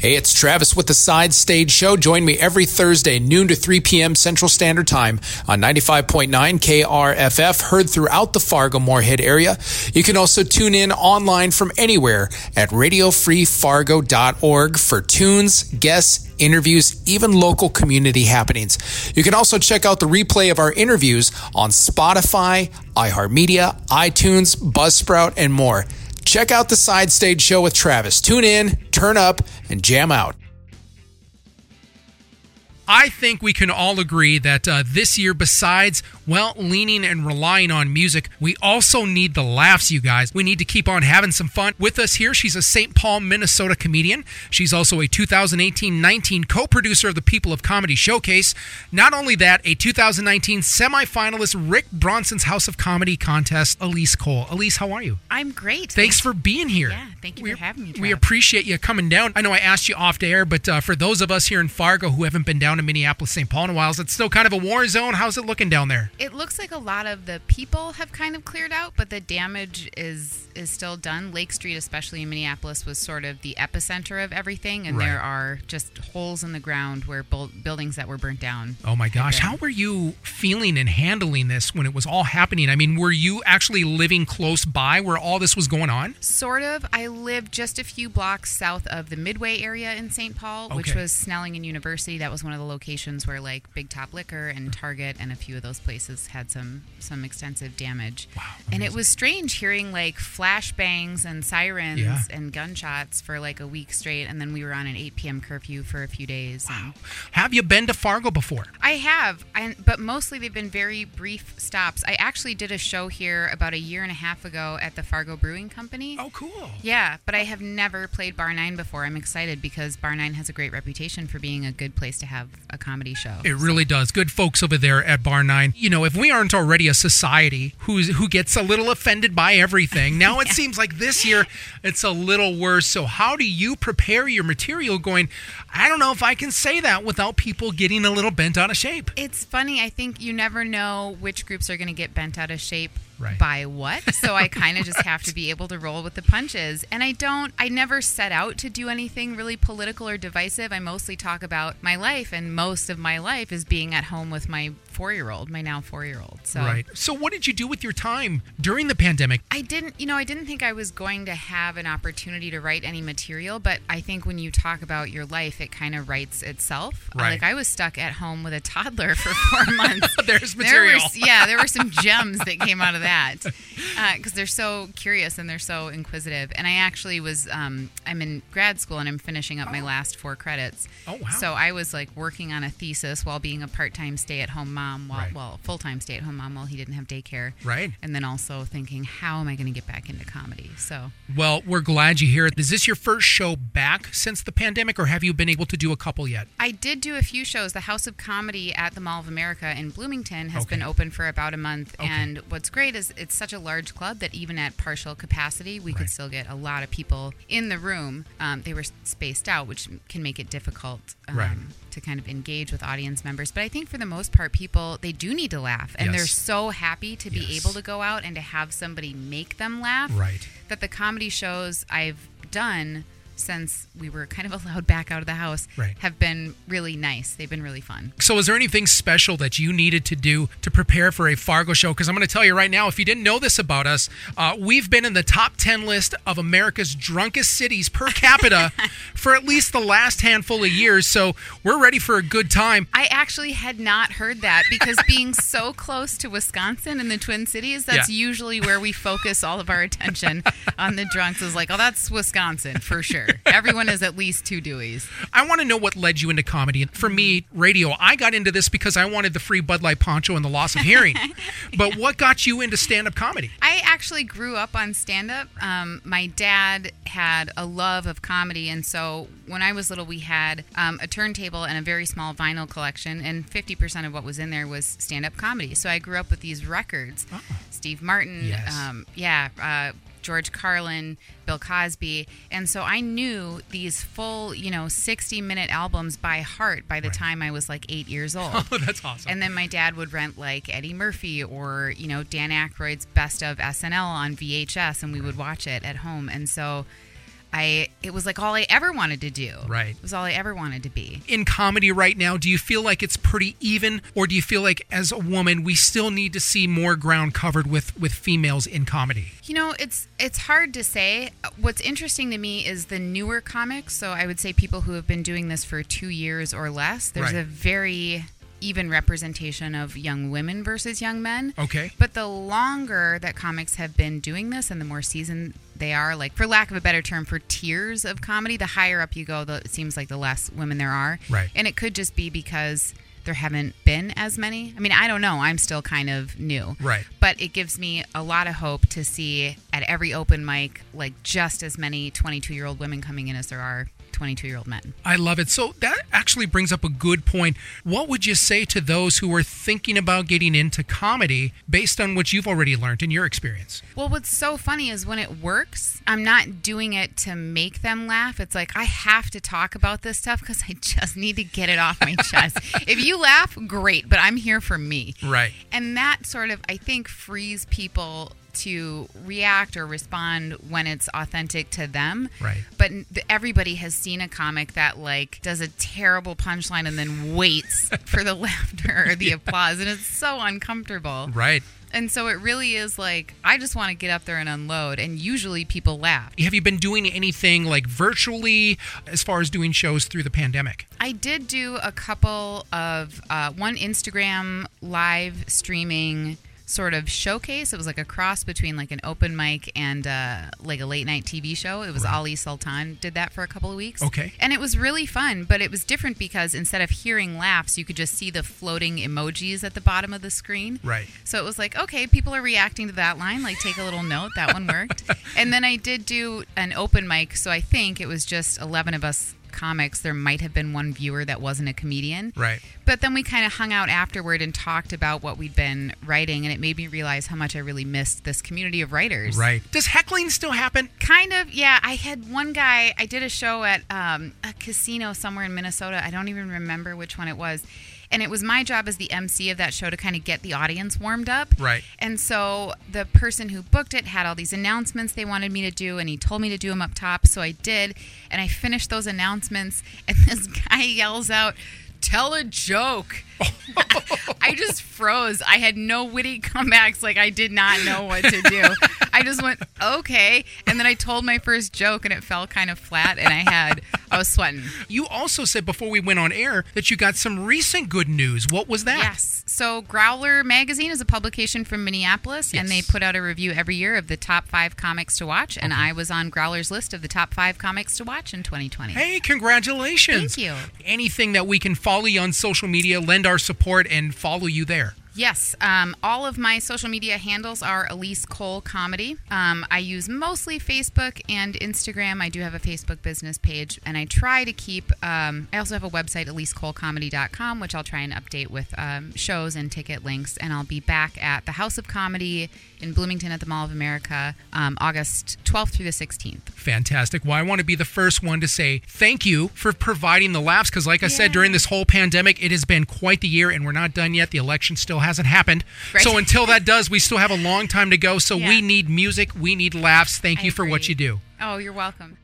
Hey, it's Travis with the Side Stage Show. Join me every Thursday, noon to 3 p.m. Central Standard Time on 95.9 KRFF, heard throughout the Fargo Moorhead area. You can also tune in online from anywhere at radiofreefargo.org for tunes, guests, interviews, even local community happenings. You can also check out the replay of our interviews on Spotify, iHeartMedia, iTunes, Buzzsprout, and more. Check out the Side Stage Show with Travis. Tune in, turn up, and jam out. I think we can all agree that uh, this year, besides, well, leaning and relying on music, we also need the laughs, you guys. We need to keep on having some fun. With us here, she's a St. Paul, Minnesota comedian. She's also a 2018 19 co producer of the People of Comedy Showcase. Not only that, a 2019 semifinalist Rick Bronson's House of Comedy contest, Elise Cole. Elise, how are you? I'm great. Thanks, for being here. Yeah, thank you we, for having me. We appreciate you coming down. I know I asked you off the air, but uh, for those of us here in Fargo who haven't been down to Minneapolis, St. Paul in a while, is it still kind of a war zone? How's it looking down there? It looks like a lot of the people have kind of cleared out, but the damage is is still done. Lake Street, especially in Minneapolis, was sort of the epicenter of everything, and Right. there are just holes in the ground where bul- buildings that were burnt down. Oh my gosh, how were you feeling and handling this when it was all happening? I mean, were you actually living close by where all this was going on? Sort of. I lived just a few blocks south of the Midway area in St. Paul, which was Snelling and University. That was one of the locations where like Big Top Liquor and Target and a few of those places had some some extensive damage. Wow, And it was strange hearing like flashbangs and sirens Yeah. and gunshots for like a week straight, and then we were on an 8 p.m. curfew for a few days. and- Have you been to Fargo before? I have, and but mostly they've been very brief stops. I actually did a show here about a year and a half ago at the Fargo Brewing Company. Oh, cool. Yeah, but I have never played Bar 9 before. I'm excited because Bar 9 has a great reputation for being a good place to have a comedy show. It really does. Good folks over there at Bar 9. You know, if we aren't already a society who's who gets a little offended by everything, now it seems like this year it's a little worse. So how do you prepare your material going, I don't know if I can say that without people getting a little bent out of shape. It's funny. I think you never know which groups are going to get bent out of shape Right. by what. So I kind of just have to be able to roll with the punches. And I don't, I never set out to do anything really political or divisive. I mostly talk about my life, and most of my life is being at home with my four year old, my now four year old. So Right. So what did you do with your time during the pandemic? I didn't, you know, I didn't think I was going to have an opportunity to write any material, but I think when you talk about your life, it kind of writes itself. Uh, right. Like I was stuck at home with a toddler for four months. There's There were, material. yeah, there were some gems that came out of that because they're so curious and they're so inquisitive. And I actually was, um, I'm in grad school and I'm finishing up my last four credits. Oh, wow. So I was like working on a thesis while being a part-time stay-at-home mom, while Right. well, full-time stay-at-home mom while he didn't have daycare Right. and then also thinking, how am I going to get back into comedy? So Well, we're glad you hear it. Is this your first show back since the pandemic, or have you been able to do a couple yet? I did do a few shows. The House of Comedy at the Mall of America in Bloomington has Okay. been open for about a month. Okay. And what's great is it's such a large club that even at partial capacity, we Right. could still get a lot of people in the room. Um, they were spaced out, which can make it difficult. Um, Right. To kind of engage with audience members, but I think for the most part, people they do need to laugh, and they're so happy to be Yes. able to go out and to have somebody make them laugh. Right. That the comedy shows I've done since we were kind of allowed back out of the house Right. have been really nice. They've been really fun. So, is there anything special that you needed to do to prepare for a Fargo show? Because I'm going to tell you right now, if you didn't know this about us, uh, we've been in the top 10 list of America's drunkest cities per capita for at least the last handful of years. So, we're ready for a good time. I actually had not heard that because being so close to Wisconsin and the Twin Cities, that's Yeah. usually where we focus all of our attention on the drunks. Is like, oh, that's Wisconsin for sure. Everyone is at least two DUIs. I want to know what led you into comedy. For me, radio, I got into this because I wanted the free Bud Light poncho and the loss of hearing. But what got you into stand up comedy? I actually grew up on stand up. Um, my dad had a love of comedy, and so when I was little, we had um, a turntable and a very small vinyl collection, and 50% of what was in there was stand up comedy. So I grew up with these records Steve Martin, Yes. um, yeah, uh, George Carlin, Bill Cosby. And so I knew these full, you know, 60 minute albums by heart by the Right. time I was like eight years old. Oh, that's awesome. And then my dad would rent like Eddie Murphy or, you know, Dan Aykroyd's Best of SNL on VHS and we would watch it at home. And so I it was like all I ever wanted to do. Right. It was all I ever wanted to be. In comedy right now, do you feel like it's pretty even, or do you feel like as a woman we still need to see more ground covered with with females in comedy? You know, it's it's hard to say. What's interesting to me is the newer comics. So I would say people who have been doing this for two years or less. There's Right. a very even representation of young women versus young men. Okay. But the longer that comics have been doing this and the more seasoned they are, like for lack of a better term, for tiers of comedy, the higher up you go, the, it seems like the less women there are. Right. And it could just be because there haven't been as many. I mean, I don't know. I'm still kind of new. Right. But it gives me a lot of hope to see at every open mic, like just as many 22 year old women coming in as there are 22 year old men. I love it. So that actually brings up a good point. What would you say to those who are thinking about getting into comedy based on what you've already learned in your experience? Well, what's so funny is when it works, I'm not doing it to make them laugh. It's like I have to talk about this stuff because I just need to get it off my chest. If you laugh, great, but I'm here for me. Right. And that sort of, I think, frees people to react or respond when it's authentic to them. Right. But everybody has seen a comic that like does a terrible punchline and then waits for the laughter or the applause, and it's so uncomfortable. Right. And so it really is like I just want to get up there and unload, and usually people laugh. Have you been doing anything like virtually as far as doing shows through the pandemic? I did do a couple of uh, one Instagram live streaming sort of showcase. It was like a cross between like an open mic and uh, like a late night TV show. It was Ali Sultan did that for a couple of weeks. Okay. and it was really fun, but it was different because instead of hearing laughs, you could just see the floating emojis at the bottom of the screen. Right. So it was like, okay, people are reacting to that line. Like, take a little note. That one worked. and then I did do an open mic. So I think it was just 11 of us comics. There might have been one viewer that wasn't a comedian. Right. But then we kind of hung out afterward and talked about what we'd been writing. And it made me realize how much I really missed this community of writers. Right. Does heckling still happen? Kind of, yeah. I had one guy, I did a show at um, a casino somewhere in Minnesota. I don't even remember which one it was. And it was my job as the MC of that show to kind of get the audience warmed up. Right. And so the person who booked it had all these announcements they wanted me to do, and he told me to do them up top. So I did. And I finished those announcements, and this guy yells out, Tell a joke. I just froze. I had no witty comebacks. Like I did not know what to do. I just went okay, and then I told my first joke, and it fell kind of flat, and I had I was sweating. You also said before we went on air that you got some recent good news. What was that? Yes. So Growler Magazine is a publication from Minneapolis, and they put out a review every year of the top five comics to watch, and I was on Growler's list of the top five comics to watch in 2020. Hey, congratulations. Thank you. Anything that we can follow you on social media, lend our support, and follow you there. Yes, um, all of my social media handles are Elise Cole Comedy. Um, I use mostly Facebook and Instagram. I do have a Facebook business page, and I try to keep. Um, I also have a website, EliseColeComedy.com, which I'll try and update with um, shows and ticket links. And I'll be back at the House of Comedy in Bloomington at the Mall of America, um, August 12th through the 16th. Fantastic. Well, I want to be the first one to say thank you for providing the laughs because, like I said, during this whole pandemic, it has been quite the year and we're not done yet. The election still hasn't happened. Right. So, until that does, we still have a long time to go. So, Yeah. we need music, we need laughs. Thank I you for what you do. Oh, you're welcome.